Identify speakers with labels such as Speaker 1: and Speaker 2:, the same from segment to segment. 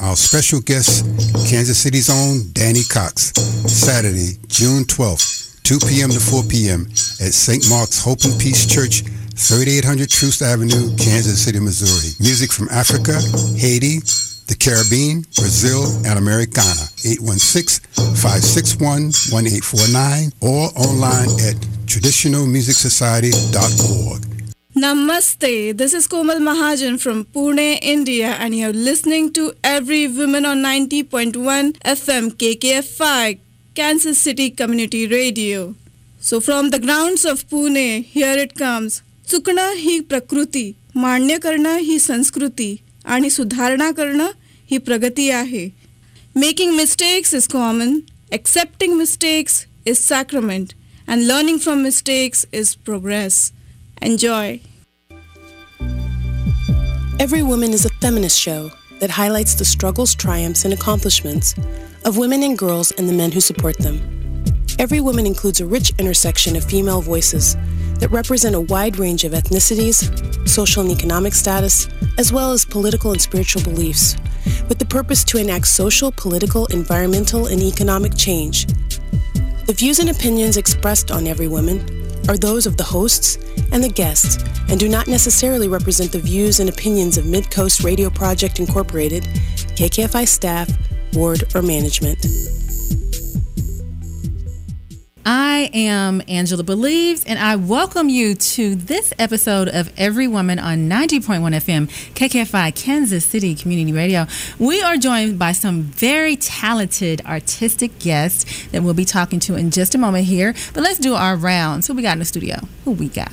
Speaker 1: our special guest, Kansas City's own Danny Cox, Saturday, June 12th, 2 p.m. to 4 p.m. at St. Mark's Hope and Peace Church, 3800 Troost Avenue, Kansas City, Missouri. Music from Africa, Haiti, the Caribbean, Brazil, and Americana. 816-561-1849 or online at traditionalmusicsociety.org.
Speaker 2: Namaste, this is Komal Mahajan from Pune, India, and you're listening to Every Woman on 90.1 FM KKFI, Kansas City Community Radio. So, from the grounds of Pune, here it comes. Sukhna hi prakruti, manya karna hi sanskruti, ani sudharana karna hi pragati ahe. Making mistakes is common, accepting mistakes is sacrament, and learning from mistakes is progress. Enjoy.
Speaker 3: Every Woman is a feminist show that highlights the struggles, triumphs, and accomplishments of women and girls and the men who support them. Every Woman includes a rich intersection of female voices that represent a wide range of ethnicities, social and economic status, as well as political and spiritual beliefs, with the purpose to enact social, political, environmental, and economic change. The views and opinions expressed on Every Woman are those of the hosts and the guests and do not necessarily represent the views and opinions of Mid Coast Radio Project Incorporated, KKFI staff, board, or management.
Speaker 4: I am Angela Believes, and I welcome you to this episode of Every Woman on 90.1 FM, KKFI, Kansas City Community Radio. We are joined by some very talented artistic guests that we'll be talking to in just a moment here. But let's do our rounds. Who we got in the studio? Who we got?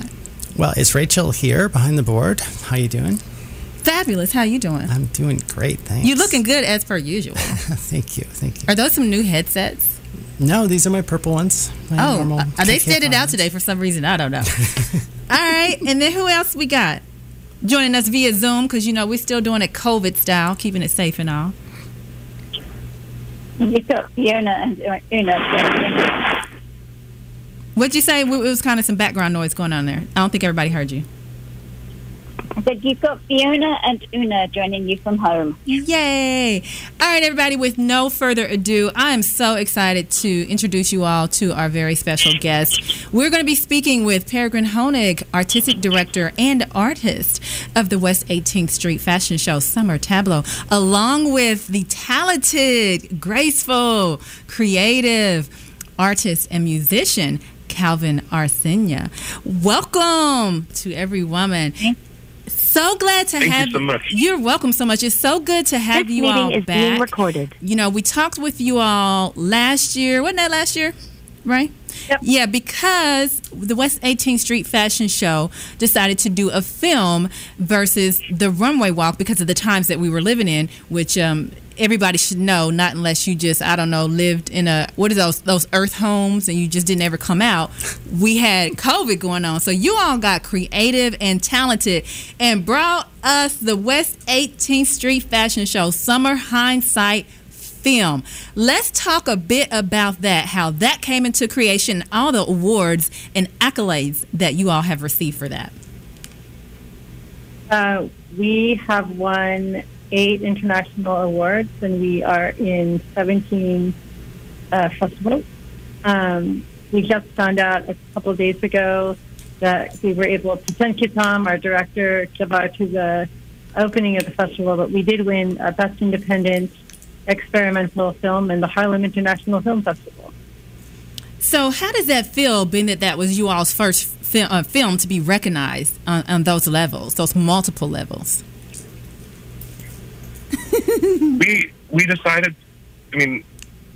Speaker 5: Well, it's Rachel here behind the board. How you doing?
Speaker 4: Fabulous. How you doing?
Speaker 5: I'm doing great, thanks.
Speaker 4: You're looking good as per usual.
Speaker 5: thank you, thank you.
Speaker 4: Are those some new headsets?
Speaker 5: No, these are my purple ones. My
Speaker 4: oh,
Speaker 5: normal
Speaker 4: are they
Speaker 5: KKFI
Speaker 4: standing out today for some reason? I don't know. All right, and then who else we got joining us via Zoom? Because you know we're still doing it COVID style, keeping it safe and all.
Speaker 6: You've got Fiona and uh, Una.
Speaker 4: What'd you say? It was kind of some background noise going on there. I don't think everybody heard you.
Speaker 6: Said you've got Fiona and Una joining you from home.
Speaker 4: Yay! All right, everybody, with no further ado, I am so excited to introduce you all to our very special guest. We're going to be speaking with Peregrine Honig, artistic director and artist of the West 18th Street Fashion Show Summer Tableau, along with the talented, graceful, creative artist and musician. Calvin Arsenia. Welcome to every woman. So glad to
Speaker 7: Thank you so much.
Speaker 4: You're welcome so much. It's so good to have
Speaker 6: This
Speaker 4: you
Speaker 6: meeting
Speaker 4: all
Speaker 6: is
Speaker 4: back.
Speaker 6: being recorded.
Speaker 4: You know, we talked with you all last year. Wasn't that last year? Right?
Speaker 6: Yep.
Speaker 4: Yeah, because the West 18th Street Fashion Show decided to do a film versus the runway walk because of the times that we were living in, which um, everybody should know, not unless you just, I don't know, lived in a, what are those, those earth homes and you just didn't ever come out. We had COVID going on. So you all got creative and talented and brought us the West 18th Street Fashion Show Summer Hindsight film. Let's talk a bit about that, how that came into creation, all the awards and accolades that you all have received for that.
Speaker 8: Uh, we have won eight international awards, and we are in 17 uh, festivals. Um, we just found out a couple of days ago that we were able to send Kitam, our director, to the opening of the festival, but we did win uh, Best Independent Experimental Film in the Harlem International Film Festival.
Speaker 4: So, how does that feel, being that that was you all's first fi- uh, film to be recognized on, on those levels, those multiple levels?
Speaker 7: we we decided. I mean,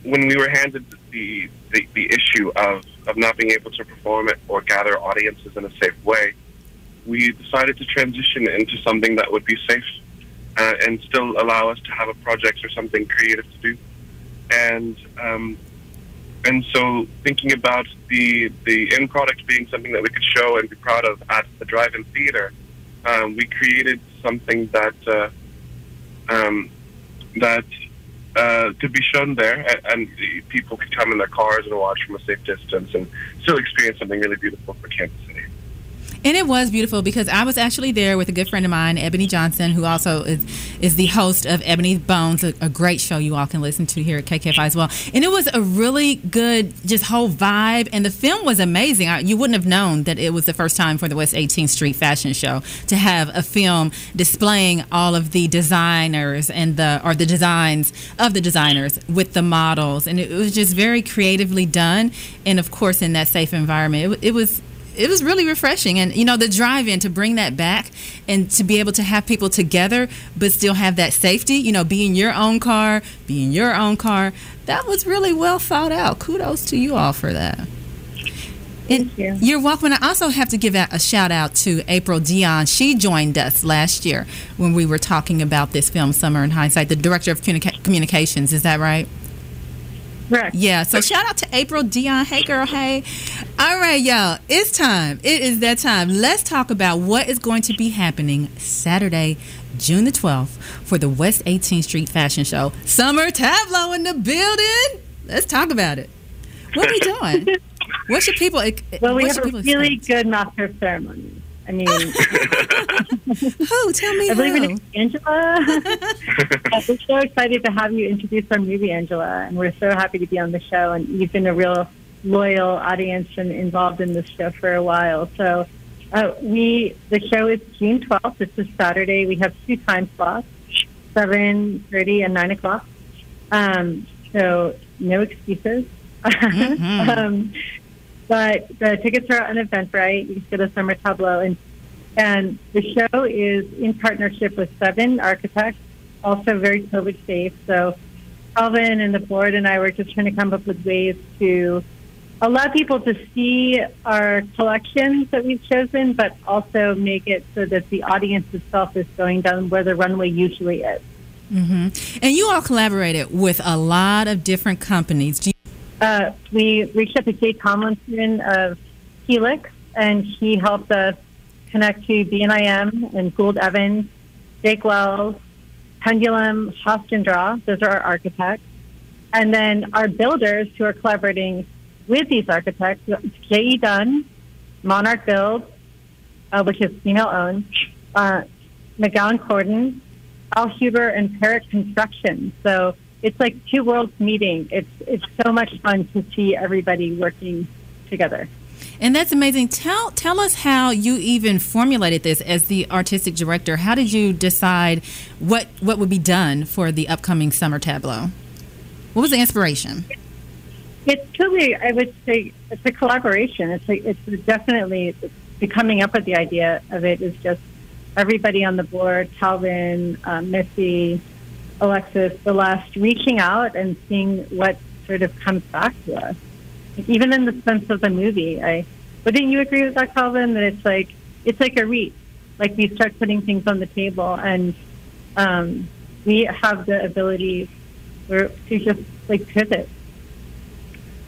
Speaker 7: when we were handed the, the the issue of of not being able to perform it or gather audiences in a safe way, we decided to transition into something that would be safe uh, and still allow us to have a project or something creative to do. And um, and so thinking about the the end product being something that we could show and be proud of at the drive-in theater, um, we created something that uh, um, that uh, could be shown there, and, and people could come in their cars and watch from a safe distance and still experience something really beautiful for Kansas City.
Speaker 4: And it was beautiful because I was actually there with a good friend of mine, Ebony Johnson, who also is, is the host of Ebony Bones, a, a great show you all can listen to here at KKFI as well. And it was a really good, just whole vibe. And the film was amazing. I, you wouldn't have known that it was the first time for the West 18th Street Fashion Show to have a film displaying all of the designers and the, or the designs of the designers with the models. And it, it was just very creatively done. And of course, in that safe environment, it, it was it was really refreshing and you know the drive in to bring that back and to be able to have people together but still have that safety you know be in your own car be in your own car that was really well thought out kudos to you all for that
Speaker 8: Thank you.
Speaker 4: You're welcome. And I also have to give a shout out to April Dion. She joined us last year when we were talking about this film, Summer in Hindsight, the director of communica- communications. Is that right?
Speaker 8: Correct.
Speaker 4: Yeah, so shout out to April Dion. Hey, girl, hey. All right, y'all, it's time. It is that time. Let's talk about what is going to be happening Saturday, June the 12th for the West 18th Street Fashion Show. Summer Tableau in the building. Let's talk about it. What are we doing? what should people?
Speaker 8: Well, we have a really
Speaker 4: expect?
Speaker 8: good master ceremony. I mean,
Speaker 4: Who? Tell me
Speaker 8: I believe
Speaker 4: who.
Speaker 8: it is Angela. Uh, we're so excited to have you introduce our movie, Angela, and we're so happy to be on the show. And you've been a real loyal audience and involved in this show for a while. So, uh, we the show is June twelfth. It's a Saturday. We have two time slots, seven thirty and nine o'clock. Um, so no excuses. um, but the tickets are on Eventbrite. You can go to Summer Tableau, and and the show is in partnership with Seven Architects, also very COVID safe. So Calvin and the board and I were just trying to come up with ways to allow people to see our collections that we've chosen, but also make it so that the audience itself is going down where the runway usually is.
Speaker 4: hmm And you all collaborated with a lot of different companies. Do
Speaker 8: uh, we reached out to Jay Tomlinson of Helix, and he helped us connect to BNIM and Gould Evans, Jake Wells, Pendulum, Hofstendra. Those are our architects. And then our builders who are collaborating with these architects, J.E. Dunn, Monarch Build, uh, which is female owned, uh, McCownGordon, Al Huber, and Parrot Construction. So it's like two worlds meeting. It's it's so much fun to see everybody working together.
Speaker 4: And that's amazing. Tell tell us how you even formulated this as the artistic director. How did you decide what what would be done for the upcoming summer tableau? What was the inspiration?
Speaker 8: It's truly, I would say, it's a collaboration. It's a, it's definitely the coming up with the idea of it is just everybody on the board, Calvin, um, Missy, Alexis, the last, reaching out and seeing what sort of comes back to us. Like, even in the sense of the movie, I wouldn't you agree with that, Calvin? That it's like it's like a reach. Like we start putting things on the table, and um, we have the ability to just like pivot.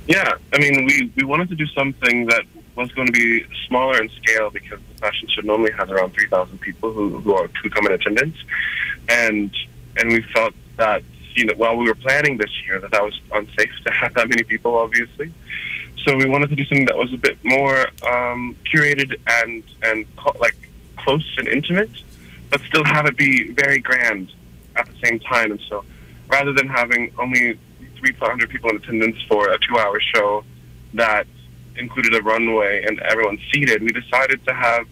Speaker 7: Yeah, I mean, we, we wanted to do something that was going to be smaller in scale because the fashion show normally has around 3,000 people who, who, are, who come in attendance. And, and we felt that, you know, while we were planning this year, that that was unsafe to have that many people, obviously. So we wanted to do something that was a bit more um, curated and, and like close and intimate, but still have it be very grand at the same time. And so rather than having only 300 people in attendance for a two hour show that included a runway and everyone seated, we decided to have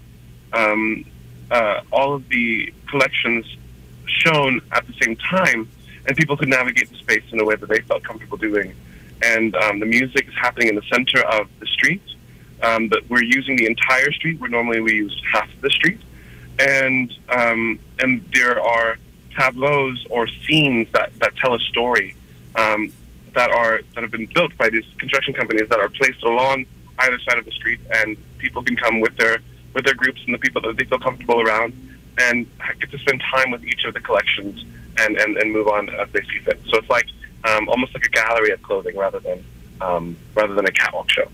Speaker 7: um, uh, all of the collections shown at the same time and people could navigate the space in a way that they felt comfortable doing. And um, the music is happening in the center of the street, um, but we're using the entire street where normally we use half of the street. And, um, and there are tableaus or scenes that, that tell a story um, that are that have been built by these construction companies that are placed along either side of the street, and people can come with their with their groups and the people that they feel comfortable around, and get to spend time with each of the collections and and, and move on as they see fit. So it's like um, almost like a gallery of clothing rather than um, rather than a catwalk show.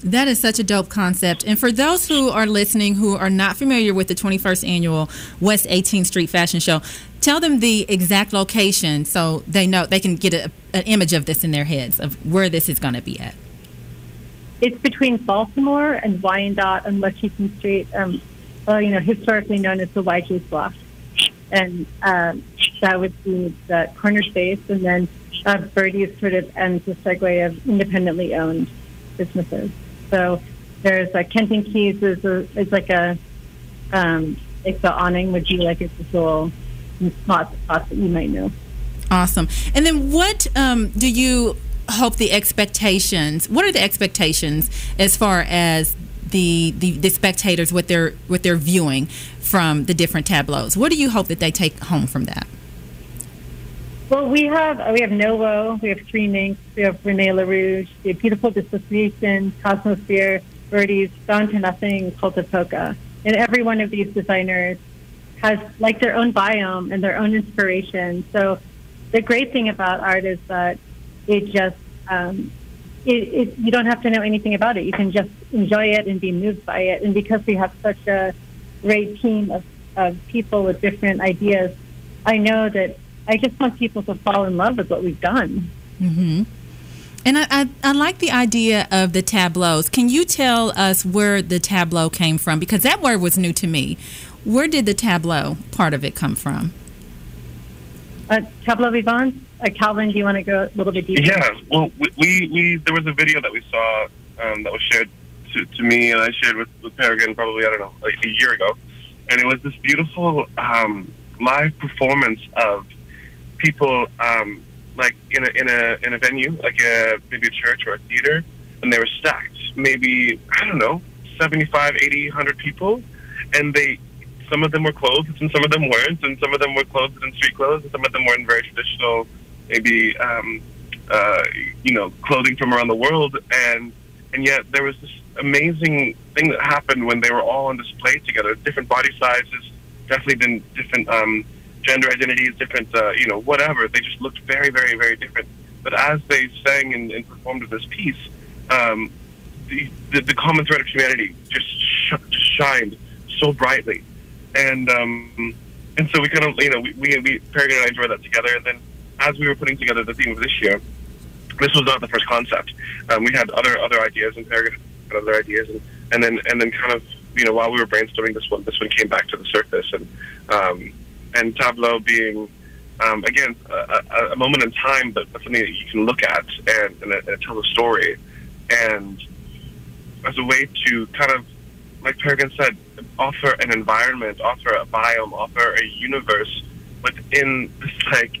Speaker 4: That is such a dope concept. And for those who are listening who are not familiar with the 21st annual West 18th Street Fashion Show, tell them the exact location so they know they can get a, an image of this in their heads of where this is going to be at.
Speaker 8: it's between Baltimore and Wyandotte on Washington Street. Um, well, you know, historically known as the YJ's Block, and um, that would be the corner space, and then uh, Birdie's sort of ends the segue of independently owned businesses. So there's a Kenton Keys is, a, is like a um, like the awning would be like a visual spot spots that you might know.
Speaker 4: Awesome. And then what um, do you hope the expectations? What are the expectations as far as the, the the spectators what they're what they're viewing from the different tableaus? What do you hope that they take home from that?
Speaker 8: Well, we have we have Novo, we have Three Minks, we have Rene LaRouge, we have Beautiful Dissociation, Cosmosphere, Birdies, Down to Nothing, Cult of Polka. And every one of these designers has like their own biome and their own inspiration. So the great thing about art is that it just um, it, it, you don't have to know anything about it. You can just enjoy it and be moved by it. And because we have such a great team of, of people with different ideas, I know that I just want people to fall in love with what we've done.
Speaker 4: Mm-hmm. And I, I, I, like the idea of the tableaus. Can you tell us where the tableau came from? Because that word was new to me. Where did the tableau part of it come from?
Speaker 8: Uh, tableau vivant. Uh, Calvin, do you want to go a little bit deeper?
Speaker 7: Yeah. Well, we, we, there was a video that we saw um, that was shared to, to me, and I shared with, with Peregrine probably I don't know like a year ago, and it was this beautiful um, live performance of people um, like in a in a in a venue, like a maybe a church or a theater, and they were stacked, maybe I don't know, 75, 80, 100 people, and they some of them were clothed and some of them weren't, and some of them were clothed in street clothes, and some of them were in very traditional, maybe um, uh, you know, clothing from around the world, and and yet there was this amazing thing that happened when they were all on display together, different body sizes, definitely been different. Um, gender identities, different, uh, you know, whatever. They just looked very, very, very different. But as they sang and, and performed this piece, um, the, the, the common thread of humanity just sh- shined so brightly, and um, and so we kind of, you know, we we, we and I enjoyed that together. And then as we were putting together the theme of this year, this was not the first concept. Um, we had other other ideas, and other ideas, and, and then and then kind of, you know, while we were brainstorming this one, this one came back to the surface, and um, and Tableau being um, again a, a, moment in time, but, something that you can look at and, and, and tell a story, and as a way to kind of, like Peregrine said, offer an environment, offer a biome, offer a universe within this like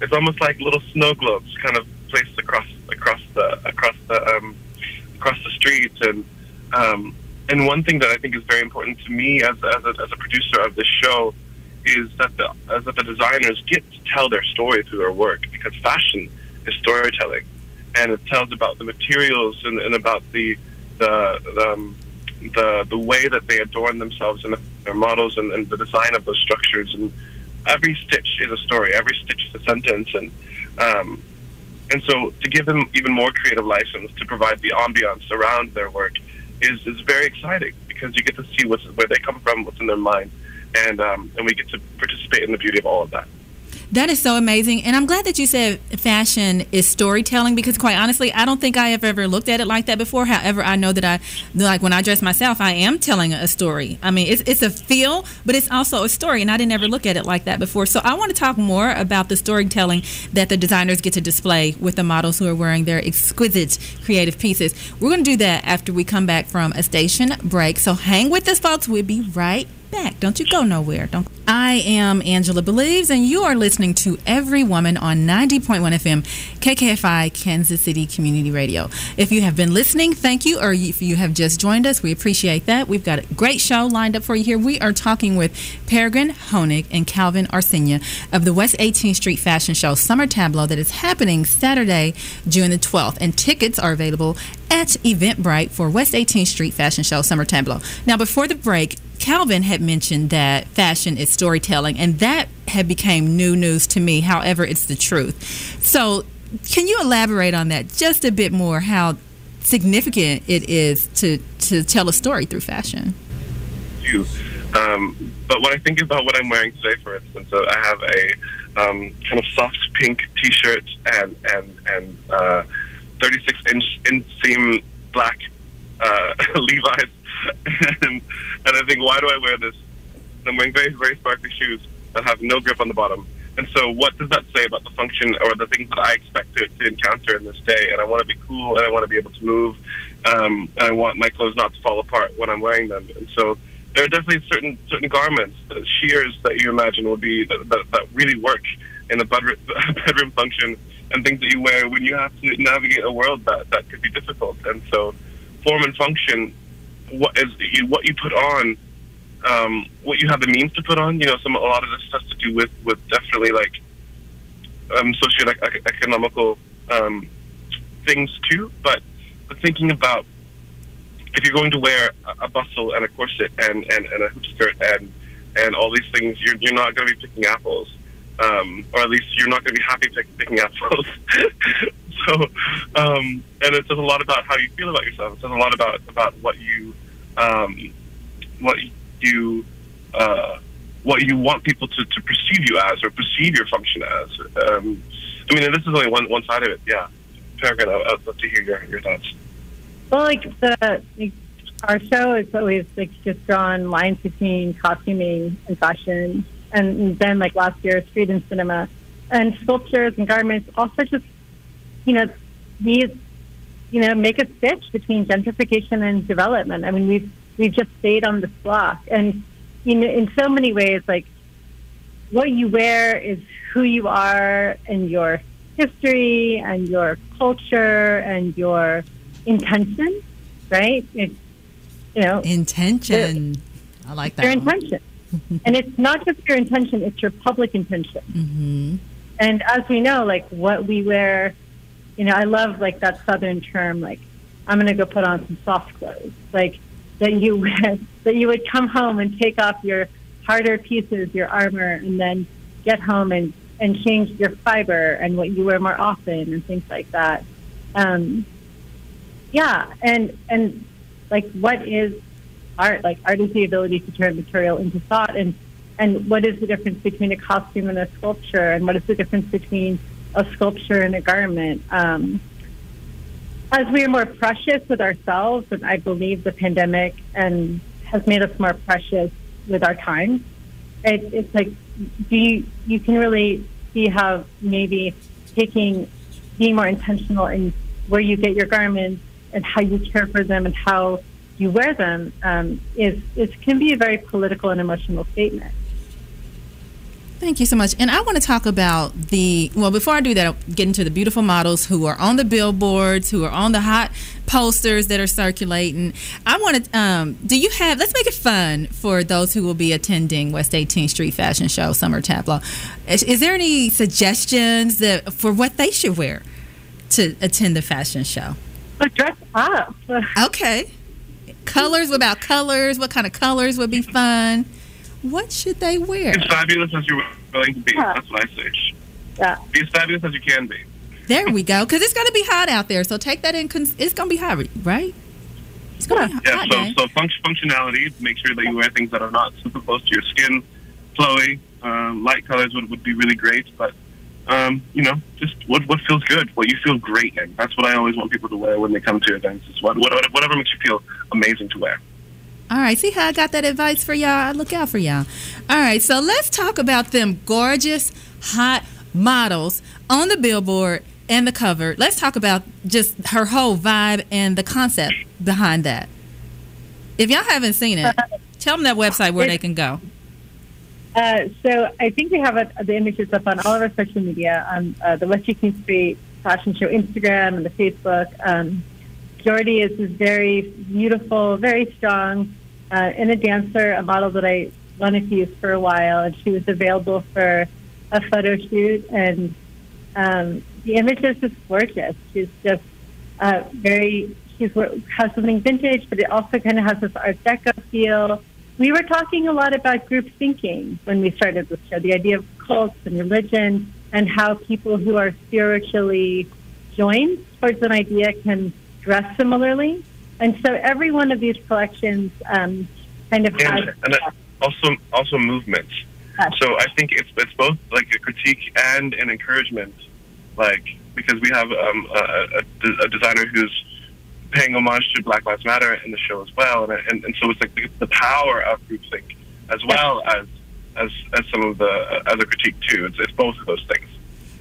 Speaker 7: it's almost like little snow globes kind of placed across across the across the um, across the streets and um, and one thing that I think is very important to me as as a, as a producer of this show is that the as that the designers get to tell their story through their work because fashion is storytelling, and it tells about the materials and, and about the the the, um, the the way that they adorn themselves and their models and, and the design of those structures. And every stitch is a story, every stitch is a sentence, and um, and so to give them even more creative license to provide the ambiance around their work is is very exciting because you get to see what's where they come from, what's in their mind, and um, and we get to participate in the beauty of all of that.
Speaker 4: That is so amazing. And I'm glad that you said fashion is storytelling because, quite honestly, I don't think I have ever looked at it like that before. However, I know that I, like when I dress myself, I am telling a story. I mean, it's, it's a feel, but it's also a story. And I didn't ever look at it like that before. So I want to talk more about the storytelling that the designers get to display with the models who are wearing their exquisite creative pieces. We're going to do that after we come back from a station break. So hang with us, folks. We'll be right back. Don't you go nowhere. Don't. I am Angela Believes, and you are listening to Every Woman on 90.1 FM, KKFI, Kansas City Community Radio. If you have been listening, thank you, or if you have just joined us, we appreciate that. We've got a great show lined up for you here. We are talking with Peregrine Honig and Calvin Arsenia of the West 18th Street Fashion Show Summer Tableau that is happening Saturday, June the 12th, and tickets are available at Eventbrite for West 18th Street Fashion Show Summer Tableau. Now, before the break, Calvin had mentioned that fashion is storytelling, and that had became new news to me. However, it's the truth. So, can you elaborate on that just a bit more? How significant it is to to tell a story through fashion.
Speaker 7: You, um, but when I think about what I'm wearing today, for instance, I have a um, kind of soft pink T-shirt and and and uh, 36 inch inseam black uh, Levi's, and and I think why do I wear this? I'm wearing very very sparkly shoes that have no grip on the bottom. And so, what does that say about the function or the things that I expect to, to encounter in this day? And I want to be cool, and I want to be able to move, um, and I want my clothes not to fall apart when I'm wearing them. And so, there are definitely certain certain garments, uh, shears that you imagine will be that, that, that really work in the bedroom, bedroom function, and things that you wear when you have to navigate a world that that could be difficult. And so, form and function, what is you, what you put on um, what you have the means to put on. You know, some a lot of this has to do with with definitely like um, socioeconomical um, things too. But, but thinking about if you're going to wear a, a bustle and a corset and, and, and a hoop skirt and and all these things, you're you're not going to be picking apples, um, or at least you're not going to be happy pick, picking apples. so, um, and it says a lot about how you feel about yourself. It says a lot about about what you um, what you uh, what you want people to, to perceive you as or perceive your function as. Um, I mean, this is only one one side of it. Yeah, Peregrine, I'd love to hear your, your thoughts.
Speaker 8: Well, like the our show is always like just drawn lines between costuming and fashion, and then like last year, street and cinema, and sculptures and garments. Also, just you know, these you know make a stitch between gentrification and development. I mean, we've we've just stayed on this block. And you know, in so many ways, like what you wear is who you are and your history and your culture and your intention, right? It's you know
Speaker 4: intention. I like that.
Speaker 8: Your one. intention, and it's not just your intention; it's your public intention.
Speaker 4: Mm-hmm.
Speaker 8: And as we know, like what we wear, you know, I love like that southern term, like I'm going to go put on some soft clothes, like that you that you would come home and take off your harder pieces, your armor, and then get home and and change your fiber and what you wear more often and things like that. Um, yeah, and and like what is art? Like art is the ability to turn material into thought, and and what is the difference between a costume and a sculpture, and what is the difference between a sculpture and a garment? Um, as we are more precious with ourselves, and I believe the pandemic and has made us more precious with our time. It, it's like do you you can really see how maybe taking being more intentional in where you get your garments and how you care for them and how you wear them um, is is can be a very political and emotional statement.
Speaker 4: Thank you so much. And I want to talk about the, well, before I do that, I'll get into the beautiful models who are on the billboards, who are on the hot posters that are circulating. I want to, um, do you have, let's make it fun for those who will be attending West 18th Street Fashion Show Summer Tableau. Is, is there any suggestions that for what they should wear to attend the fashion show?
Speaker 8: But dress up.
Speaker 4: okay. Colors, what about colors? What kind of colors would be fun? What should they wear?
Speaker 7: Be as fabulous as you're willing to be. Yeah. That's what I say.
Speaker 8: Yeah.
Speaker 7: Be as fabulous as you can be.
Speaker 4: There we go. Because it's going to be hot out there. So take that in. Cons- it's going to be hot, right?
Speaker 7: It's going to yeah. be hot. Yeah. So, so function, functionality. Make sure that you wear things that are not super close to your skin. Flowy, um, light colors would, would be really great. But um, you know, just what what feels good, what you feel great in. That's what I always want people to wear when they come to events. Is what, what whatever makes you feel amazing to wear.
Speaker 4: All right, see how I got that advice for y'all? I look out for y'all. All right, so let's talk about them gorgeous, hot models on the billboard and the cover. Let's talk about just her whole vibe and the concept behind that. If y'all haven't seen it, tell them that website where they can go.
Speaker 8: Uh, so I think we have a, the images up on all of our social media on uh, the West 18th Street Fashion Show Instagram and the Facebook. Um, Jordy is, is very beautiful, very strong uh, and a dancer, a model that I wanted to use for a while, and she was available for a photo shoot. And um, the image is just gorgeous. She's just uh, very, she's has something vintage, but it also kind of has this Art Deco feel. We were talking a lot about group thinking when we started the show, the idea of cults and religion, and how people who are spiritually joined towards an idea can dress similarly. And so every one of these collections um, kind of
Speaker 7: and, has and also also movement. So I think it's it's both like a critique and an encouragement, like because we have um, a, a, a designer who's paying homage to Black Lives Matter in the show as well, and and, and so it's like the, the power of groupthink as well as as as some of the as a critique too. It's, it's both of those things.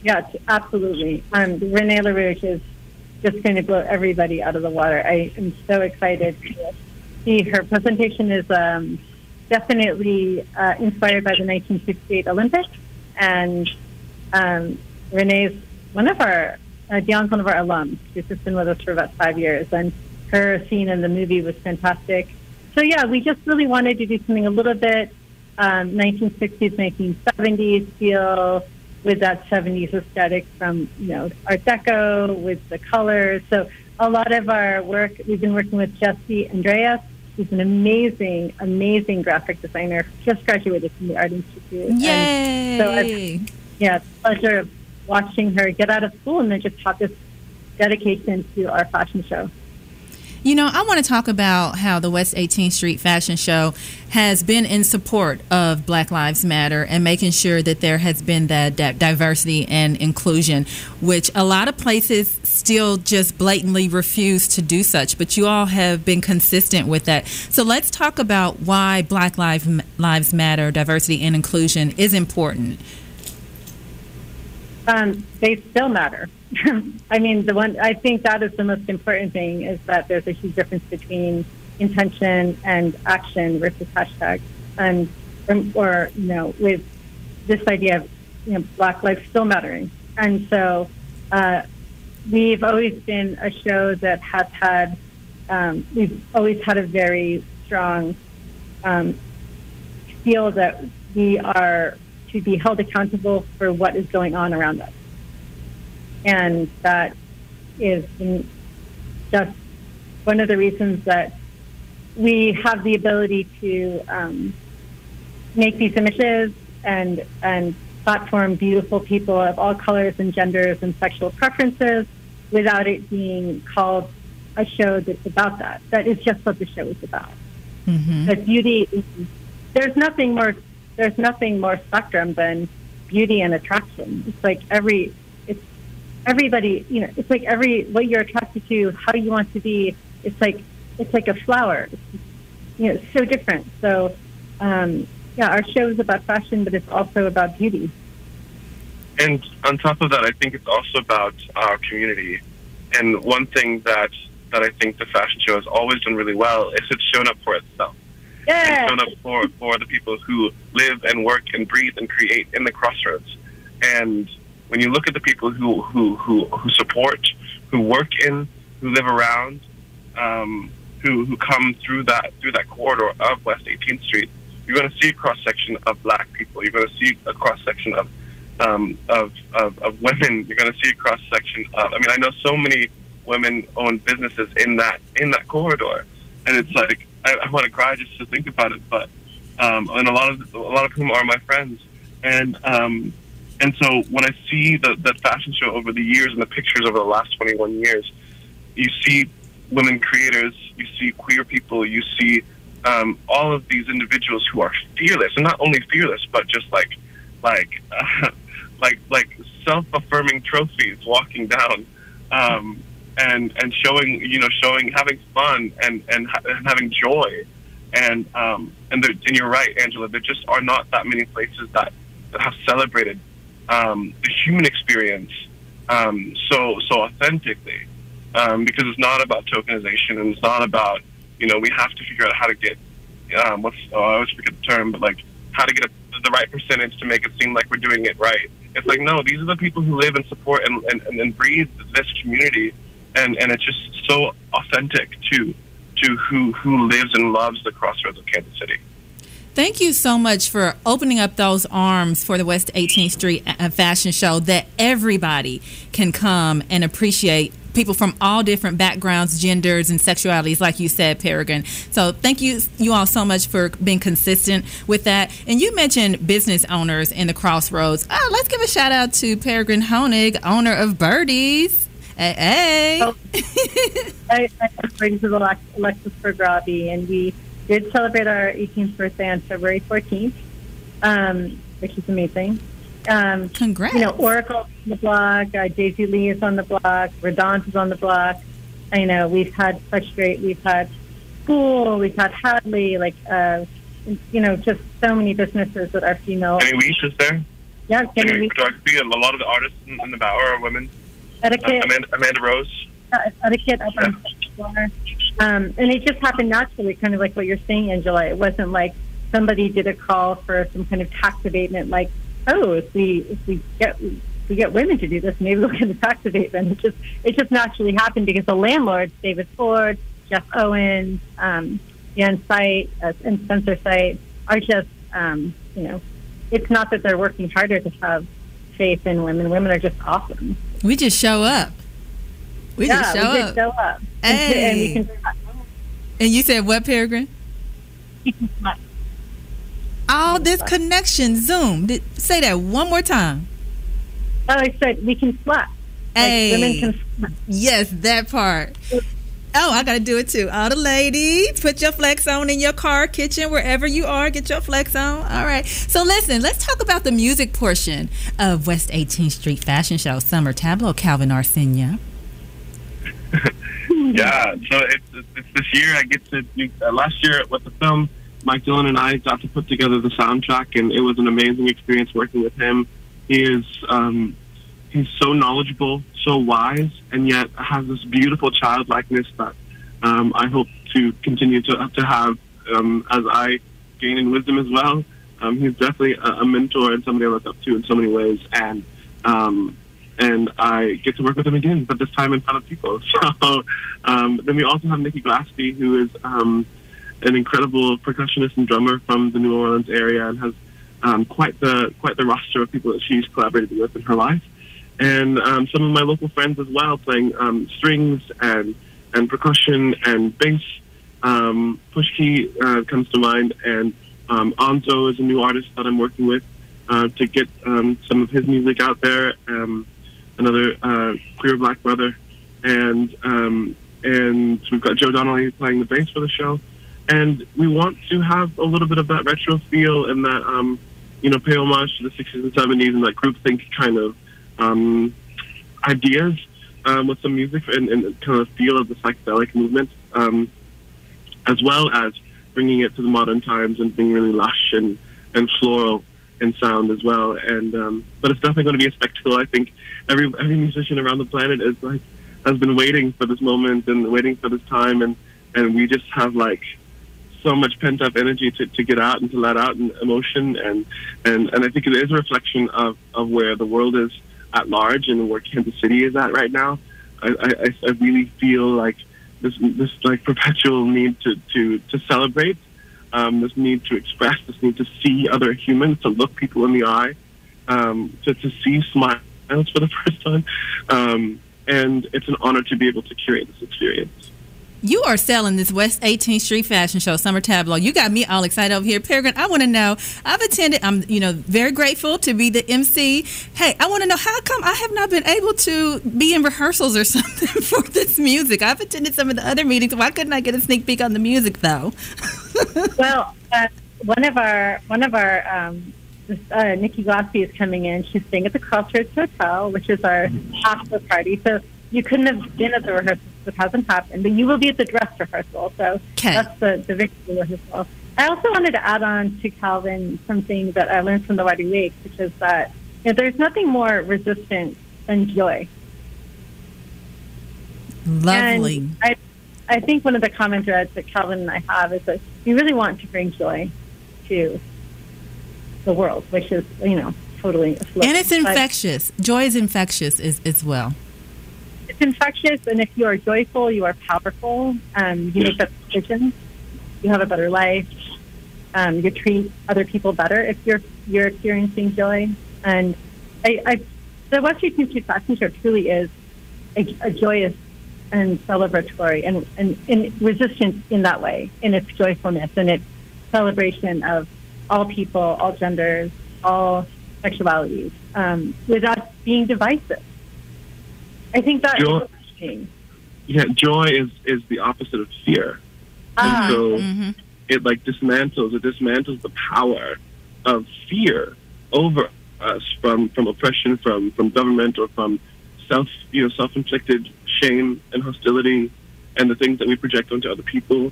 Speaker 8: Yes, absolutely. Um, Renee LaRouche is just going to blow everybody out of the water. I am so excited to see her presentation is um, definitely uh, inspired by the 1968 Olympics, and um, Renee's one of our uh, Dion's one of our alums. She's just been with us for about five years, and her scene in the movie was fantastic. So yeah, we just really wanted to do something a little bit um, 1960s, 1970s feel with that 70s aesthetic from you know Art Deco with the colors. So a lot of our work, we've been working with Jesse Andreas. She's an amazing, amazing graphic designer. Just graduated from the Art Institute.
Speaker 4: Yay!
Speaker 8: And so I've, yeah, it's a pleasure watching her get out of school and then just have this dedication to our fashion show.
Speaker 4: You know, I want to talk about how the West 18th Street Fashion Show has been in support of Black Lives Matter and making sure that there has been that, diversity and inclusion, which a lot of places still just blatantly refuse to do such. But you all have been consistent with that. So let's talk about why Black Lives Matter, diversity and inclusion is important.
Speaker 8: Um, they still matter. I mean, the one I think that is the most important thing is that there's a huge difference between intention and action versus hashtag, and or you know, with this idea of you know, Black lives still mattering, and so uh, we've always been a show that has had um, we've always had a very strong um, feel that we are to be held accountable for what is going on around us and that is just one of the reasons that we have the ability to um, make these images and and platform beautiful people of all colors and genders and sexual preferences without it being called a show that's about that. That is just what the show is about. Mm-hmm. That beauty, there's nothing more. There's nothing more spectrum than beauty and attraction. It's like every everybody, you know, it's like every what you're attracted to, how you want to be. It's like it's like a flower. It's, you know, it's so different. So, um, yeah, our show is about fashion, but it's also about beauty.
Speaker 7: And on top of that, I think it's also about our community. And one thing that that I think the fashion show has always done really well is it's shown up for itself.
Speaker 8: Yeah.
Speaker 7: It's shown up for, for the people who live and work and breathe and create in the crossroads. And when you look at the people who who who, who support, who work in, who live around, um, who who come through that through that corridor of West 18th Street, you're going to see a cross section of Black people. You're going to see a cross section of um, of, of, of women. You're going to see a cross section of. I mean, I know so many women-owned businesses in that in that corridor, and it's like I, I want to cry just to think about it. But um, and a lot of a lot of whom are my friends, and um, and so when I see the, the fashion show over the years and the pictures over the last 21 years, you see women creators, you see queer people, you see um, all of these individuals who are fearless, and not only fearless, but just like, like, uh, like, like self-affirming trophies walking down, um, and and showing, you know, showing having fun and and, ha- and having joy, and um, and, and you're right, Angela. There just are not that many places that, that have celebrated um, the human experience um, so so authentically um, because it's not about tokenization and it's not about you know we have to figure out how to get um, what's oh, I always forget the term but like how to get a, the right percentage to make it seem like we're doing it right. It's like no, these are the people who live and support and, and, and breathe this community, and, and it's just so authentic to to who who lives and loves the crossroads of Kansas City.
Speaker 4: Thank you so much for opening up those arms for the West 18th Street uh, uh, Fashion Show that everybody can come and appreciate people from all different backgrounds, genders, and sexualities, like you said, Peregrine. So thank you, you all so much for being consistent with that. And you mentioned business owners in the Crossroads. Oh, let's give a shout out to Peregrine Honig, owner of Birdies. Hey, hey. Oh,
Speaker 8: I, I bring to the Alexis Robbie, and we did celebrate our 18th birthday on February 14th, um, which is amazing.
Speaker 4: Um, Congrats.
Speaker 8: You know, Oracle on the block, uh, Daisy Lee is on the block, Redant is on the block. I know we've had Frustrate, we've had School, we've had Hadley, like, uh, you know, just so many businesses that are female.
Speaker 7: Kenny Weish is there.
Speaker 8: Yeah, Kenny
Speaker 7: Kenny
Speaker 8: Weish,
Speaker 7: photography. A lot of the artists in, in the Bower are women. Uh,
Speaker 8: Etiquette,
Speaker 7: Amanda, Amanda Rose.
Speaker 8: uh, etiquette up on the floor. Um, and it just happened naturally, kind of like what you're saying, Angela. It wasn't like somebody did a call for some kind of tax abatement, like, oh, if we if we get we get women to do this, maybe we'll get a tax abatement. It just it just naturally happened because the landlords, David Ford, Jeff Owens, um, Jan Site, uh, and Spencer Site, are just um, you know, it's not that they're working harder to have faith in women. Women are just awesome.
Speaker 4: We just show up. We
Speaker 8: yeah,
Speaker 4: just show
Speaker 8: we
Speaker 4: up.
Speaker 8: just show up. And,
Speaker 4: Hey.
Speaker 8: and can
Speaker 4: and you said what, Peregrine? All this connection, Zoom. Did, say that one more time.
Speaker 8: Oh, I said we can. Like
Speaker 4: Hey.
Speaker 8: women can.
Speaker 4: Yes, that part. Oh, I gotta do it too. All the ladies, put your flex on in your car, kitchen, wherever you are. Get your flex on. All right. So listen, let's talk about the music portion of West 18th Street Fashion Show Summer Tableau. Calvin Arsenia.
Speaker 7: Yeah, so it's, it's, it's this year I get to do, uh, last year with the film, Mike Dillon and I got to put together the soundtrack, and it was an amazing experience working with him. He is um, he's so knowledgeable, so wise, and yet has this beautiful childlikeness that um, I hope to continue to to have um, as I gain in wisdom as well. Um, he's definitely a, a mentor and somebody I look up to in so many ways, and um, and I get to work with him again, but this time in front of people. So um, then we also have Nikki Glaspie, who is um, an incredible percussionist and drummer from the New Orleans area, and has um, quite the quite the roster of people that she's collaborated with in her life, and um, some of my local friends as well, playing um, strings and and percussion and bass. Um, Pushki uh, comes to mind, and um, Anzo is a new artist that I'm working with uh, to get um, some of his music out there. Um, another uh, queer black brother, and um, and we've got Joe Donnelly playing the bass for the show, and we want to have a little bit of that retro feel and that um, you know pay homage to the 60s and 70s and that groupthink kind of um, ideas um, with some music and, and kind of feel of the psychedelic movement, um, as well as bringing it to the modern times and being really lush and, and floral in sound as well. And um, but it's definitely going to be a spectacle. I think every every musician around the planet is like has been waiting for this moment and waiting for this time, and and we just have like so much pent up energy to, to get out and to let out and emotion and, and and I think it is a reflection of, of where the world is at large and where Kansas City is at right now. I, I, I really feel like this this like perpetual need to, to, to celebrate, um, this need to express, this need to see other humans, to look people in the eye, um, to, to see smiles for the first time. Um, and it's an honor to be able to curate this experience.
Speaker 4: You are selling this West 18th Street Fashion Show Summer Tableau. You got me all excited over here. Peregrine, I want to know. I've attended, I'm, you know, very grateful to be the MC. Hey, I want to know how come I have not been able to be in rehearsals or something for this music? I've attended some of the other meetings. Why couldn't I get a sneak peek on the music, though?
Speaker 8: well, uh, one of our one of our um, uh, Nikki Glaspie is coming in. She's staying at the Crossroads Hotel, which is our after party. So you couldn't have been at the rehearsal. It hasn't happened, but you will be at the dress rehearsal. So
Speaker 4: Okay.
Speaker 8: that's the the victory rehearsal. I also wanted to add on to Calvin something that I learned from the White Week, which is that you know, there's nothing more resistant than joy.
Speaker 4: Lovely.
Speaker 8: And I, I think one of the common threads that Calvin and I have is that we really want to bring joy to the world, which is, you know, totally afloat.
Speaker 4: and it's
Speaker 8: But
Speaker 4: infectious. Joy is infectious as, as well.
Speaker 8: It's infectious, and if you are joyful, you are powerful. Um, you make better decisions. You have a better life. Um, you treat other people better if you're you're experiencing joy. And I, I the West Street Fashion Show truly is a, a joyous and celebratory and, and, and resistant in that way, in its joyfulness and its celebration of all people, all genders, all sexualities, um, without being divisive. I think that
Speaker 7: Joy-
Speaker 8: is interesting.
Speaker 7: Yeah, joy is, is the opposite of fear.
Speaker 8: Ah,
Speaker 7: and so
Speaker 4: Mhm.
Speaker 7: it like dismantles it dismantles the power of fear over us from from oppression from from government or from self you know self inflicted shame and hostility and the things that we project onto other people.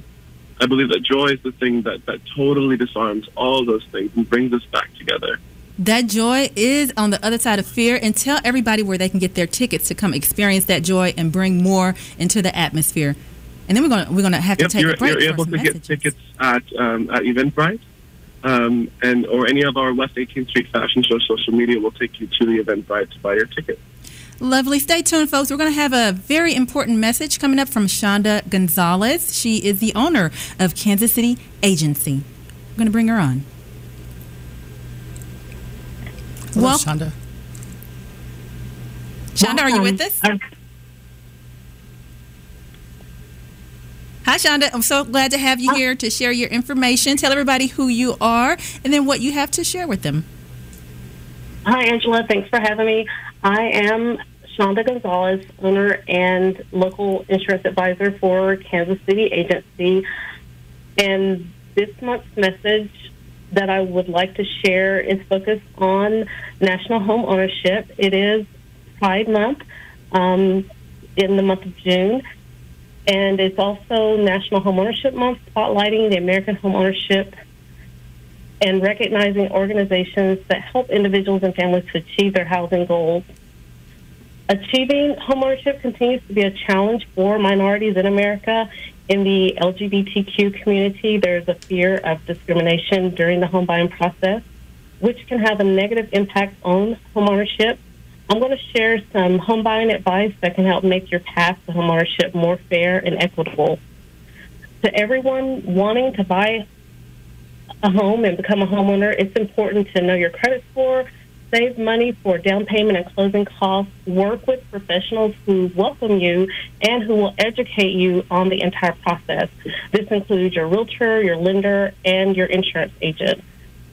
Speaker 7: I believe that joy is the thing that, that totally disarms all those things and brings us back together.
Speaker 4: That joy is on the other side of fear, and tell everybody where they can get their tickets to come experience that joy and bring more into the atmosphere. And then we're gonna we're gonna have to take a break.
Speaker 7: you're able to get tickets at um, at Eventbrite, um, and or any of our West 18th Street Fashion Show social media will take you to the Eventbrite to buy your ticket.
Speaker 4: Lovely. Stay tuned, folks. We're going to have a very important message coming up from Shonda Gonzalez. She is the owner of Kansas City Agency. We're going to bring her on.
Speaker 5: Hello,
Speaker 4: Well-
Speaker 5: Shonda.
Speaker 4: Shonda, are you with us? Hi, Shonda. I'm so glad to have you here to share your information. Tell everybody who you are and then what you have to share with them.
Speaker 9: Hi, Angela. Thanks for having me. I am Shonda Gonzalez, owner and local insurance advisor for Kansas City Agency. And this month's message that I would like to share is focused on national home ownership. It is Pride Month um, in the month of June. And it's also National Home Ownership Month, spotlighting the American home ownership and recognizing organizations that help individuals and families to achieve their housing goals. Achieving homeownership continues to be a challenge for minorities in America. In the LGBTQ community, there's a fear of discrimination during the home buying process, which can have a negative impact on homeownership. I'm going to share some home buying advice that can help make your path to homeownership more fair and equitable. To everyone wanting to buy a home and become a homeowner, it's important to know your credit score, save money for down payment and closing costs, work with professionals who welcome you and who will educate you on the entire process. This includes your realtor, your lender, and your insurance agent.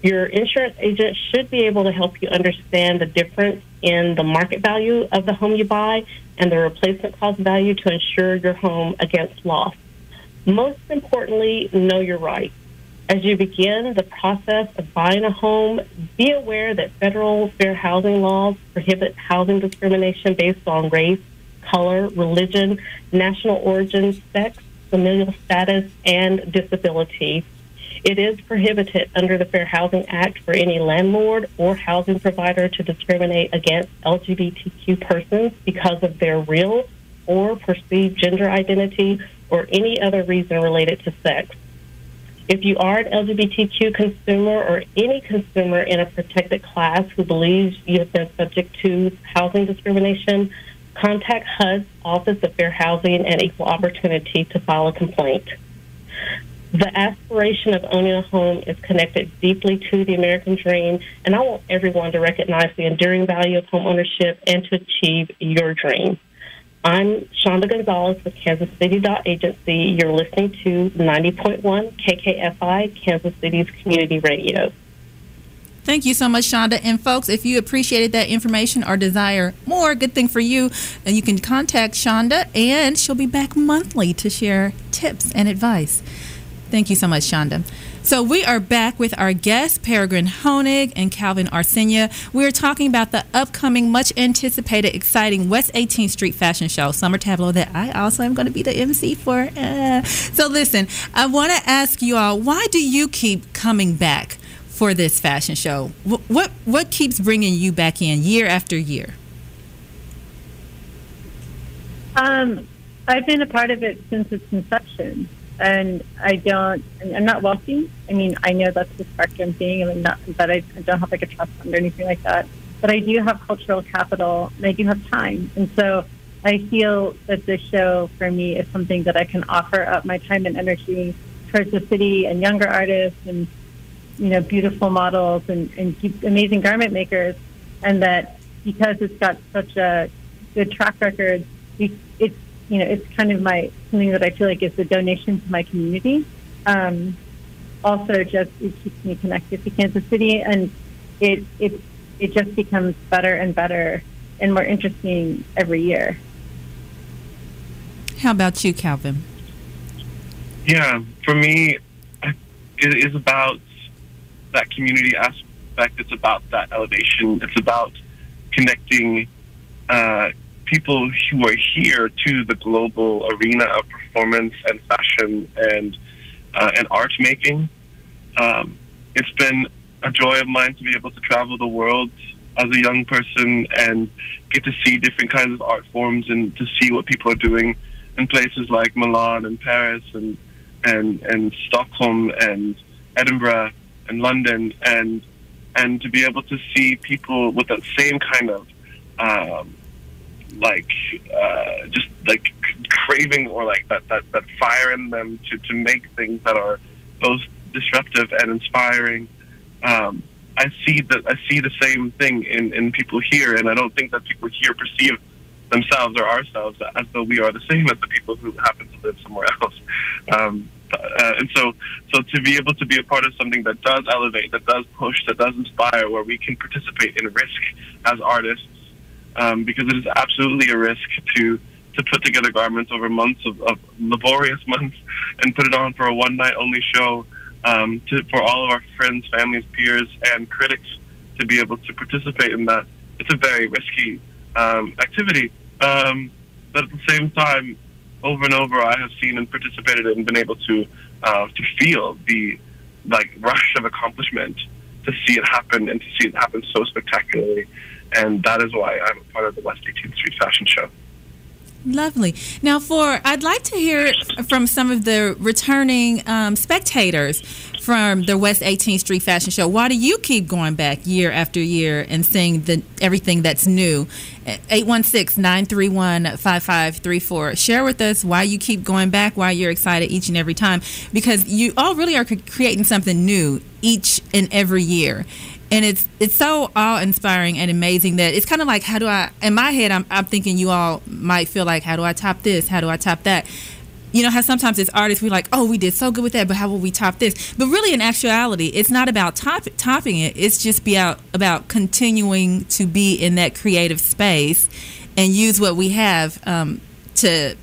Speaker 9: Your insurance agent should be able to help you understand the difference in the market value of the home you buy and the replacement cost value to insure your home against loss. Most importantly, know your rights. As you begin the process of buying a home, be aware that federal fair housing laws prohibit housing discrimination based on race, color, religion, national origin, sex, familial status, and disability. It is prohibited under the Fair Housing Act for any landlord or housing provider to discriminate against LGBTQ persons because of their real or perceived gender identity or any other reason related to sex. If you are an LGBTQ consumer or any consumer in a protected class who believes you have been subject to housing discrimination, contact HUD's Office of Fair Housing and Equal Opportunity to file a complaint. The aspiration of owning a home is connected deeply to the American dream, and I want everyone to recognize the enduring value of home ownership and to achieve your dream. I'm Shonda Gonzalez with Kansas City Agency. You're listening to 90.1 KKFI, Kansas City's community radio.
Speaker 4: Thank you so much, Shonda. And folks, if you appreciated that information or desire more, good thing for you, then you can contact Shonda and she'll be back monthly to share tips and advice. Thank you so much, Shonda. So we are back with our guests, Peregrine Honig and Calvin Arsenia. We are talking about the upcoming, much anticipated, exciting West 18th Street Fashion Show, Summer Tableau, that I also am going to be the MC for. Uh, so listen, I want to ask you all, why do you keep coming back for this fashion show? What, what, what keeps bringing you back in year after year?
Speaker 8: Um, I've been a part of it since its inception, and I don't. I'm not wealthy. I mean, I know that's the spectrum thing, and I'm not that I, I don't have like a trust fund or anything like that. But I do have cultural capital, and I do have time, and so I feel that this show for me is something that I can offer up my time and energy towards the city and younger artists and you know beautiful models and, and amazing garment makers, and that because it's got such a good track record, we- you know it's kind of my something that I feel like is a donation to my community. Um, also, just it keeps me connected to Kansas City, and it it it just becomes better and better and more interesting every year.
Speaker 4: How about you, Calvin?
Speaker 7: Yeah, for me, it is about that community aspect. It's about that elevation. It's about connecting uh, people who are here to the global arena of performance and fashion and uh, and art making. Um, it's been a joy of mine to be able to travel the world as a young person and get to see different kinds of art forms and to see what people are doing in places like Milan and Paris and and and Stockholm and Edinburgh and London and and to be able to see people with that same kind of um, like uh, just like craving or like that, that that fire in them to to make things that are both disruptive and inspiring. Um, I see that I see the same thing in, in people here, and I don't think that people here perceive themselves or ourselves as though we are the same as the people who happen to live somewhere else. Um, uh, and so, so to be able to be a part of something that does elevate, that does push, that does inspire, where we can participate in risk as artists, um, because it is absolutely a risk to to put together garments over months of, of laborious months and put it on for a one night only show um, to, for all of our friends, families, peers, and critics to be able to participate in that. It's a very risky um, activity, um, but at the same time, over and over, I have seen and participated and been able to uh, to feel the like rush of accomplishment to see it happen and to see it happen so spectacularly, and that is why I'm a part of the West 18th Street Fashion Show.
Speaker 4: Lovely. Now, for I'd like to hear from some of the returning um, spectators from the West 18th Street Fashion Show. Why do you keep going back year after year and seeing the everything that's new? 816-931-5534. Share with us why you keep going back, why you're excited each and every time, because you all really are creating something new each and every year and it's it's so awe inspiring and amazing that it's kind of like how do I in my head I'm, I'm thinking you all might feel like how do I top this? How do I top that? You know how sometimes as artists we're like oh we did so good with that but how will we top this? But really in actuality it's not about top, topping it. It's just be out about continuing to be in that creative space and use what we have um, to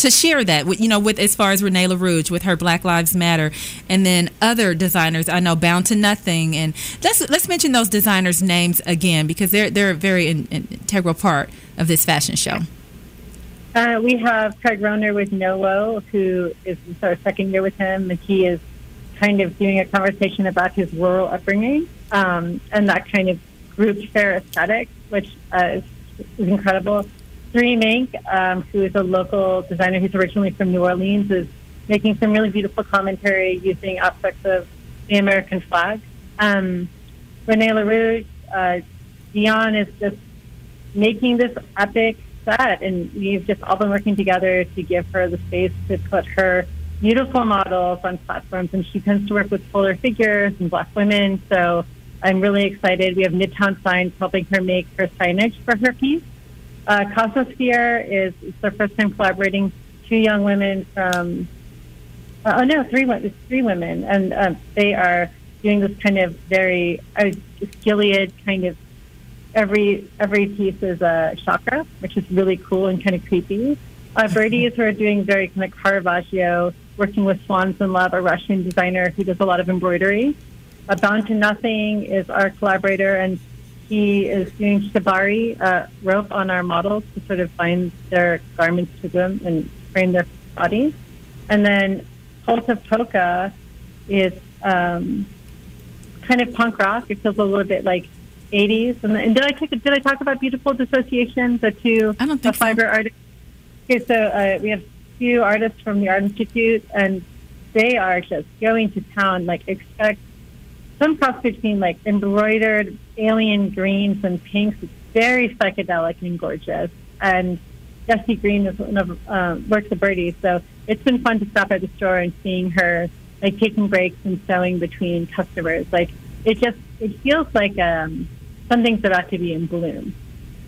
Speaker 4: to share that with you know with as far as Renee LaRouge with her Black Lives Matter and then other designers I know Bound to Nothing and let's let's mention those designers names again because they're they're a very in, in, integral part of this fashion show.
Speaker 8: Uh, we have Craig Roner with NoWo, who is our second year with him, and he is kind of doing a conversation about his rural upbringing um, and that kind of group fair aesthetic, which uh, is, is incredible. Three Mink, um, who is a local designer who's originally from New Orleans, is making some really beautiful commentary using aspects of the American flag. Um, Renee LaRouge, uh, Dion is just making this epic set, and we've just all been working together to give her the space to put her beautiful models on platforms, and she tends to work with fuller figures and black women, so I'm really excited. We have Midtown Signs helping her make her signage for her piece. Uh, is it's their first time collaborating. Two young women from uh, oh no, three three women, and uh, they are doing this kind of very uh, Gilead kind of every every piece is a chakra, which is really cool and kind of creepy. Uh, Birdies who are doing very kind of Caravaggio, working with Swans in Love, a Russian designer who does a lot of embroidery. Uh, Bound to Nothing is our collaborator, and he is doing shibari uh, rope on our models to sort of bind their garments to them and frame their bodies. And then Cult of Polka is um, kind of punk rock. It feels a little bit like 80s. And, and did I take, did I talk about Beautiful Dissociation, the two
Speaker 4: I don't think
Speaker 8: fiber
Speaker 4: so.
Speaker 8: artists? Okay, so uh, we have two artists from the Art Institute, and they are just going to town. Like expect some cross between like embroidered alien greens and pinks. It's very psychedelic and gorgeous. And Jessie Green is one of uh, works at Birdie, so it's been fun to stop at the store and seeing her like taking breaks and sewing between customers. Like it just it feels like um, something's about to be in bloom,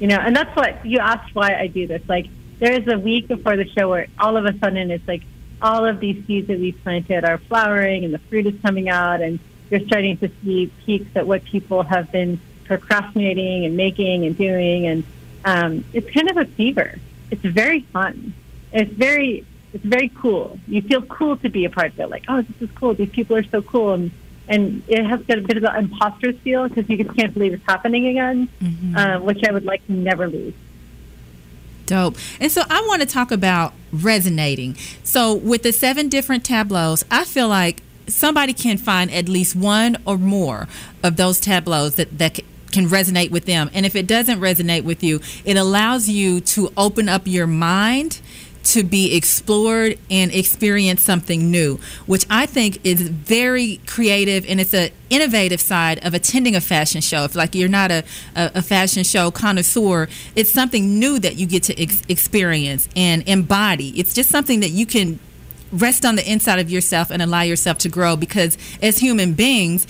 Speaker 8: you know. And that's what you asked why I do this. Like there is a week before the show where all of a sudden it's like all of these seeds that we planted are flowering and the fruit is coming out and you're starting to see peeks at what people have been procrastinating and making and doing, and um, it's kind of a fever. It's very fun. It's very it's very cool. You feel cool to be a part of it. Like, oh, this is cool. These people are so cool, and and it has got a bit of an imposter feel because you just can't believe it's happening again,
Speaker 4: Mm-hmm.
Speaker 8: uh, which I would like to never lose.
Speaker 4: Dope. And so I want to talk about resonating. So with the seven different tableaus, I feel like somebody can find at least one or more of those tableaus that, that can resonate with them. And if it doesn't resonate with you, it allows you to open up your mind to be explored and experience something new, which I think is very creative and it's an innovative side of attending a fashion show. If like you're not a, a, fashion show connoisseur, it's something new that you get to ex- experience and embody. It's just something that you can rest on the inside of yourself and allow yourself to grow because as human beings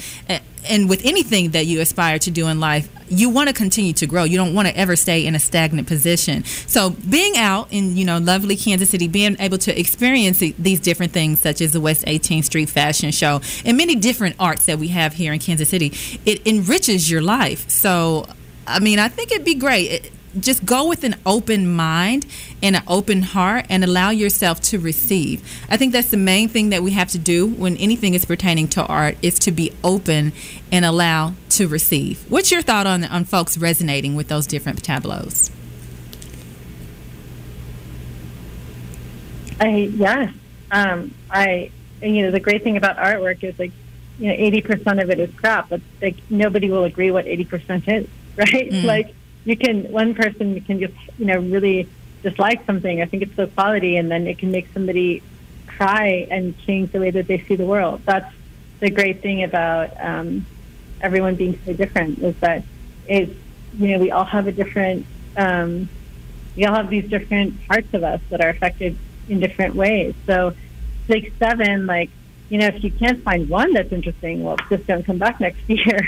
Speaker 4: and with anything that you aspire to do in life you want to continue to grow. You don't want to ever stay in a stagnant position. So being out in you know lovely kansas city being able to experience these different things such as the west 18th street fashion show and many different arts that we have here in kansas city it enriches your life. So i mean i think it'd be great. It, just go with an open mind and an open heart and allow yourself to receive. I think that's the main thing that we have to do when anything is pertaining to art is to be open and allow to receive. What's your thought on on folks resonating with those different tableaus?
Speaker 8: I yes. Um, I you know the great thing about artwork is like you know eighty percent of it is crap, but like nobody will agree what eighty percent is, right? Mm. Like you can one person can just you know really dislike something. I think it's the quality, and then it can make somebody cry and change the way that they see the world. That's the great thing about um, everyone being so different is that it's you know we all have a different um, we all have these different parts of us that are affected in different ways. So like seven, like you know, if you can't find one that's interesting, well, just don't come back next year.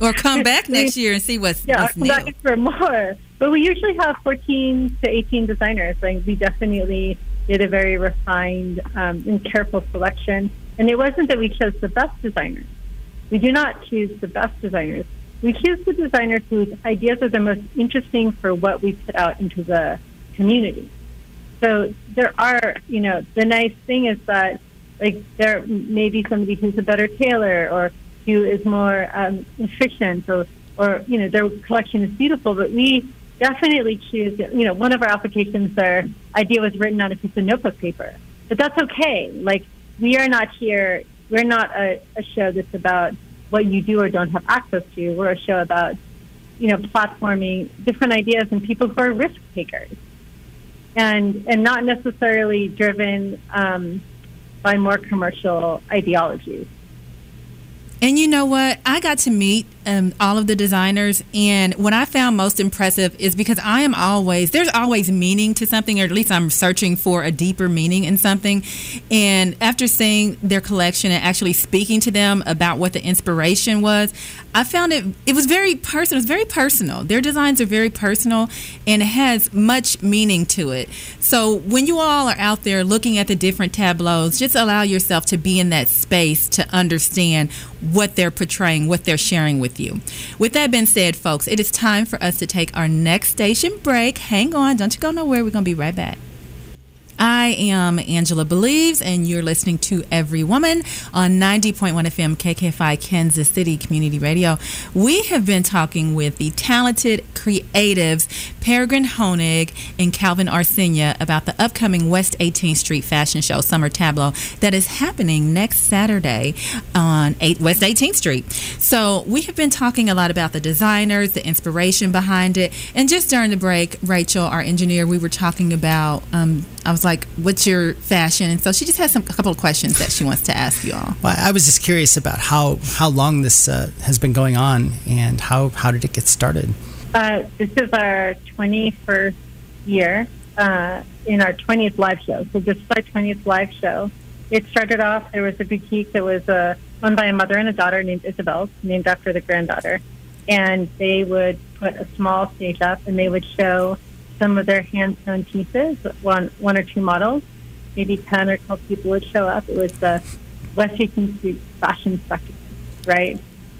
Speaker 4: or come back next year and see what's,
Speaker 8: yeah,
Speaker 4: what's
Speaker 8: come new. back for more. But we usually have 14 to 18 designers. Like we definitely did a very refined um, and careful selection. And it wasn't that we chose the best designers. We do not choose the best designers. We choose the designers whose ideas are the most interesting for what we put out into the community. So there are, you know, the nice thing is that like there may be somebody who's a better tailor or who is more um, efficient or, or, you know, their collection is beautiful, but we definitely choose, you know, one of our applications, their idea was written on a piece of notebook paper, but that's okay. Like we are not here, we're not a, a show that's about what you do or don't have access to. We're a show about, you know, platforming different ideas and people who are risk takers and, and not necessarily driven, um, by more commercial ideologies.
Speaker 4: And you know what? I got to meet um, all of the designers, and what I found most impressive is because I am always there's always meaning to something, or at least I'm searching for a deeper meaning in something. And after seeing their collection and actually speaking to them about what the inspiration was, I found it it was very personal. It's very personal. Their designs are very personal, and it has much meaning to it. So when you all are out there looking at the different tableaus, just allow yourself to be in that space to understand what they're portraying, what they're sharing with you. With that being said, folks, it is time for us to take our next station break. Hang on, don't you go nowhere. We're going to be right back. I am Angela Believes, and you're listening to Every Woman on 90.1 FM KKFI Kansas City Community Radio. We have been talking with the talented creatives Peregrine Honig and Calvin Arsenia about the upcoming West 18th Street Fashion Show Summer Tableau that is happening next Saturday on 8 West 18th Street. So we have been talking a lot about the designers, the inspiration behind it, and just during the break, Rachel, our engineer, we were talking about. Um, I was like, "What's your fashion?" And so she just has some a couple of questions that she wants to ask you all.
Speaker 5: Well, I was just curious about how how long this uh, has been going on and how how did it get started?
Speaker 8: Uh, this is our 21st year uh, in our 20th live show. So this is our 20th live show. It started off there was a boutique that was uh, owned by a mother and a daughter named Isabel, named after the granddaughter, and they would put a small stage up and they would show some of their hand sewn pieces, one one or two models, maybe ten or twelve people would show up. It was the West 18th Street Fashion Spectacle, right?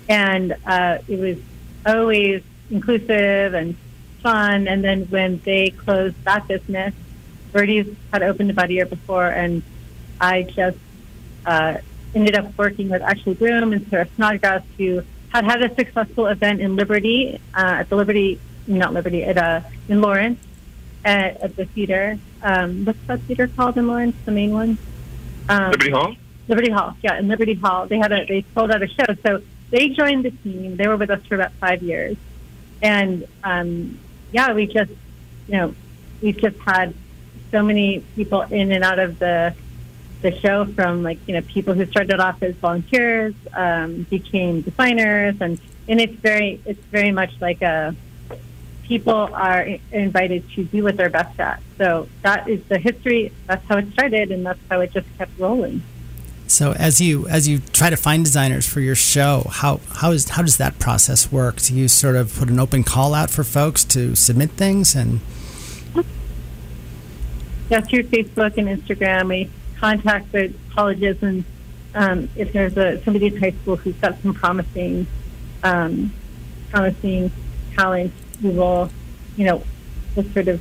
Speaker 8: And uh, it was always inclusive and fun. And then when they closed that business, Birdie's had opened about a year before, and I just uh, ended up working with Ashley Broom and Sarah Snodgrass, who had had a successful event in Liberty, uh, at the Liberty, not Liberty, at uh, in Lawrence, at, at the theater. Um, what's that theater called in Lawrence? The main one. Um,
Speaker 7: Liberty Hall.
Speaker 8: Liberty Hall, yeah, in Liberty Hall. They had a they sold out a show, so they joined the team. They were with us for about five years, and um, yeah, we just you know we've just had so many people in and out of the the show from like you know people who started off as volunteers um, became designers and and it's very it's very much like a people are invited to do what they're best at so that is the history. That's how it started and that's how it just kept rolling.
Speaker 5: So as you as you try to find designers for your show, how how is how does that process work? Do you sort of put an open call out for folks to submit things and?
Speaker 8: Yeah, through Facebook and Instagram, we contact the colleges, and um, if there's a somebody in high school who's got some promising, um, promising talent, we will, you know, just sort of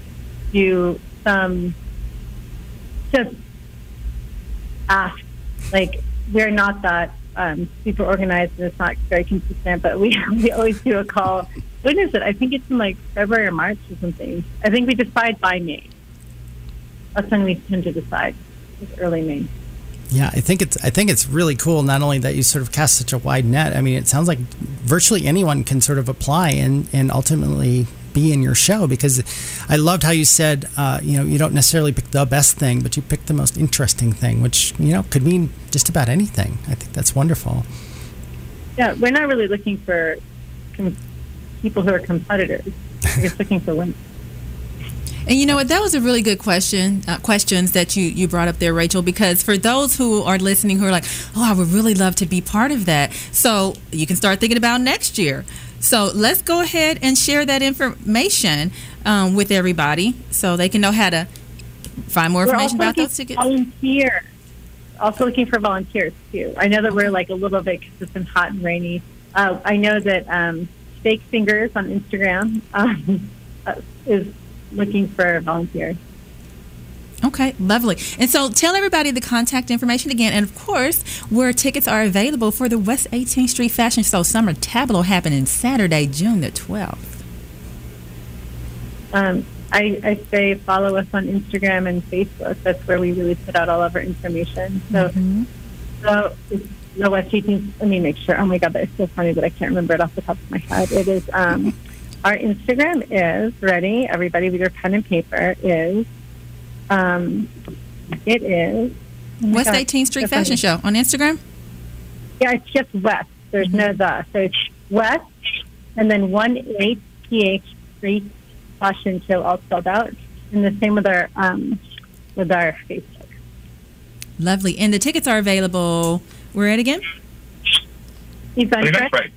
Speaker 8: do some, just ask. Like we're not that um, super organized, and it's not very consistent, but we we always do a call. When is it? I think it's in like February or March or something. I think we decide by May. That's when we tend to decide. It's early May.
Speaker 5: Yeah, I think it's I think it's really cool. Not only that you sort of cast such a wide net. I mean, it sounds like virtually anyone can sort of apply and and ultimately be in your show. Because I loved how you said, uh, you know, you don't necessarily pick the best thing, but you pick the most interesting thing, which you know could mean just about anything. I think that's wonderful.
Speaker 8: Yeah, we're not really looking for com- people who are competitors. We're just looking for women.
Speaker 4: And you know what? That was a really good question. Uh, questions that you you brought up there, Rachel. Because for those who are listening, who are like, "Oh, I would really love to be part of that," so you can start thinking about next year. So let's go ahead and share that information um, with everybody, so they can know how to find more
Speaker 8: We're
Speaker 4: information about those tickets.
Speaker 8: for volunteers. Also looking for volunteers too. I know that we're like a little bit because it's been hot and rainy. Uh, I know that um, Steak Fingers on Instagram um, is looking for volunteers.
Speaker 4: Okay, lovely. And so tell everybody the contact information again, and of course, where tickets are available for the West 18th Street Fashion Show Summer Tableau happening Saturday, June the 12th.
Speaker 8: Um, I, I say follow us on Instagram and Facebook. That's where we really put out all of our information. So, so the West 18th. Let me make sure. Oh my God, that's so funny that I can't remember it off the top of my head. It is um, our Instagram is ready. Everybody with your pen and paper is. Um, it is oh
Speaker 4: West 18th Street
Speaker 8: so
Speaker 4: Fashion
Speaker 8: funny.
Speaker 4: Show on Instagram.
Speaker 8: Yeah, it's just West. There's no the. So it's West and then one eight PH Street Fashion Show all spelled out. And the same with our um, with our Facebook.
Speaker 4: Lovely. And the tickets are available. Where at again?
Speaker 8: Eventbrite.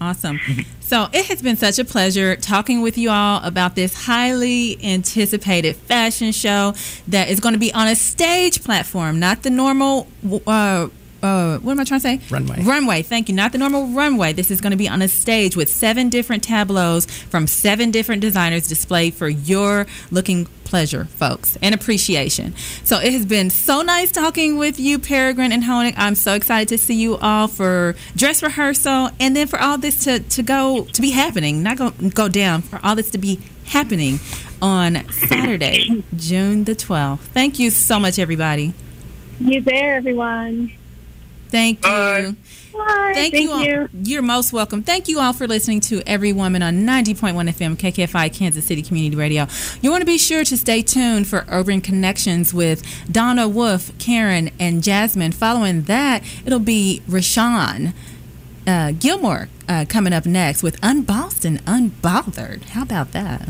Speaker 4: Awesome. So it has been such a pleasure talking with you all about this highly anticipated fashion show that is going to be on a stage platform, not the normal. Uh, uh, what am I trying to say?
Speaker 5: Runway.
Speaker 4: Runway. Thank you. Not the normal runway. This is going to be on a stage with seven different tableaus from seven different designers displayed for your looking pleasure, folks, and appreciation. So it has been so nice talking with you, Peregrine and Honig. I'm so excited to see you all for dress rehearsal and then for all this to, to go to be happening, not go go down, for all this to be happening on Saturday, June the 12th. Thank you so much, everybody.
Speaker 8: You there, everyone?
Speaker 4: Thank you.
Speaker 8: Bye.
Speaker 4: Thank, you all. You're most welcome. Thank you all for listening to Every Woman on 90.1 FM, KKFI, Kansas City Community Radio. You want to be sure to stay tuned for Urban Connections with Donna Wolf, Karen, and Jasmine. Following that, it'll be Rashawn uh, Gilmore uh, coming up next with Unbossed and Unbothered. How about that?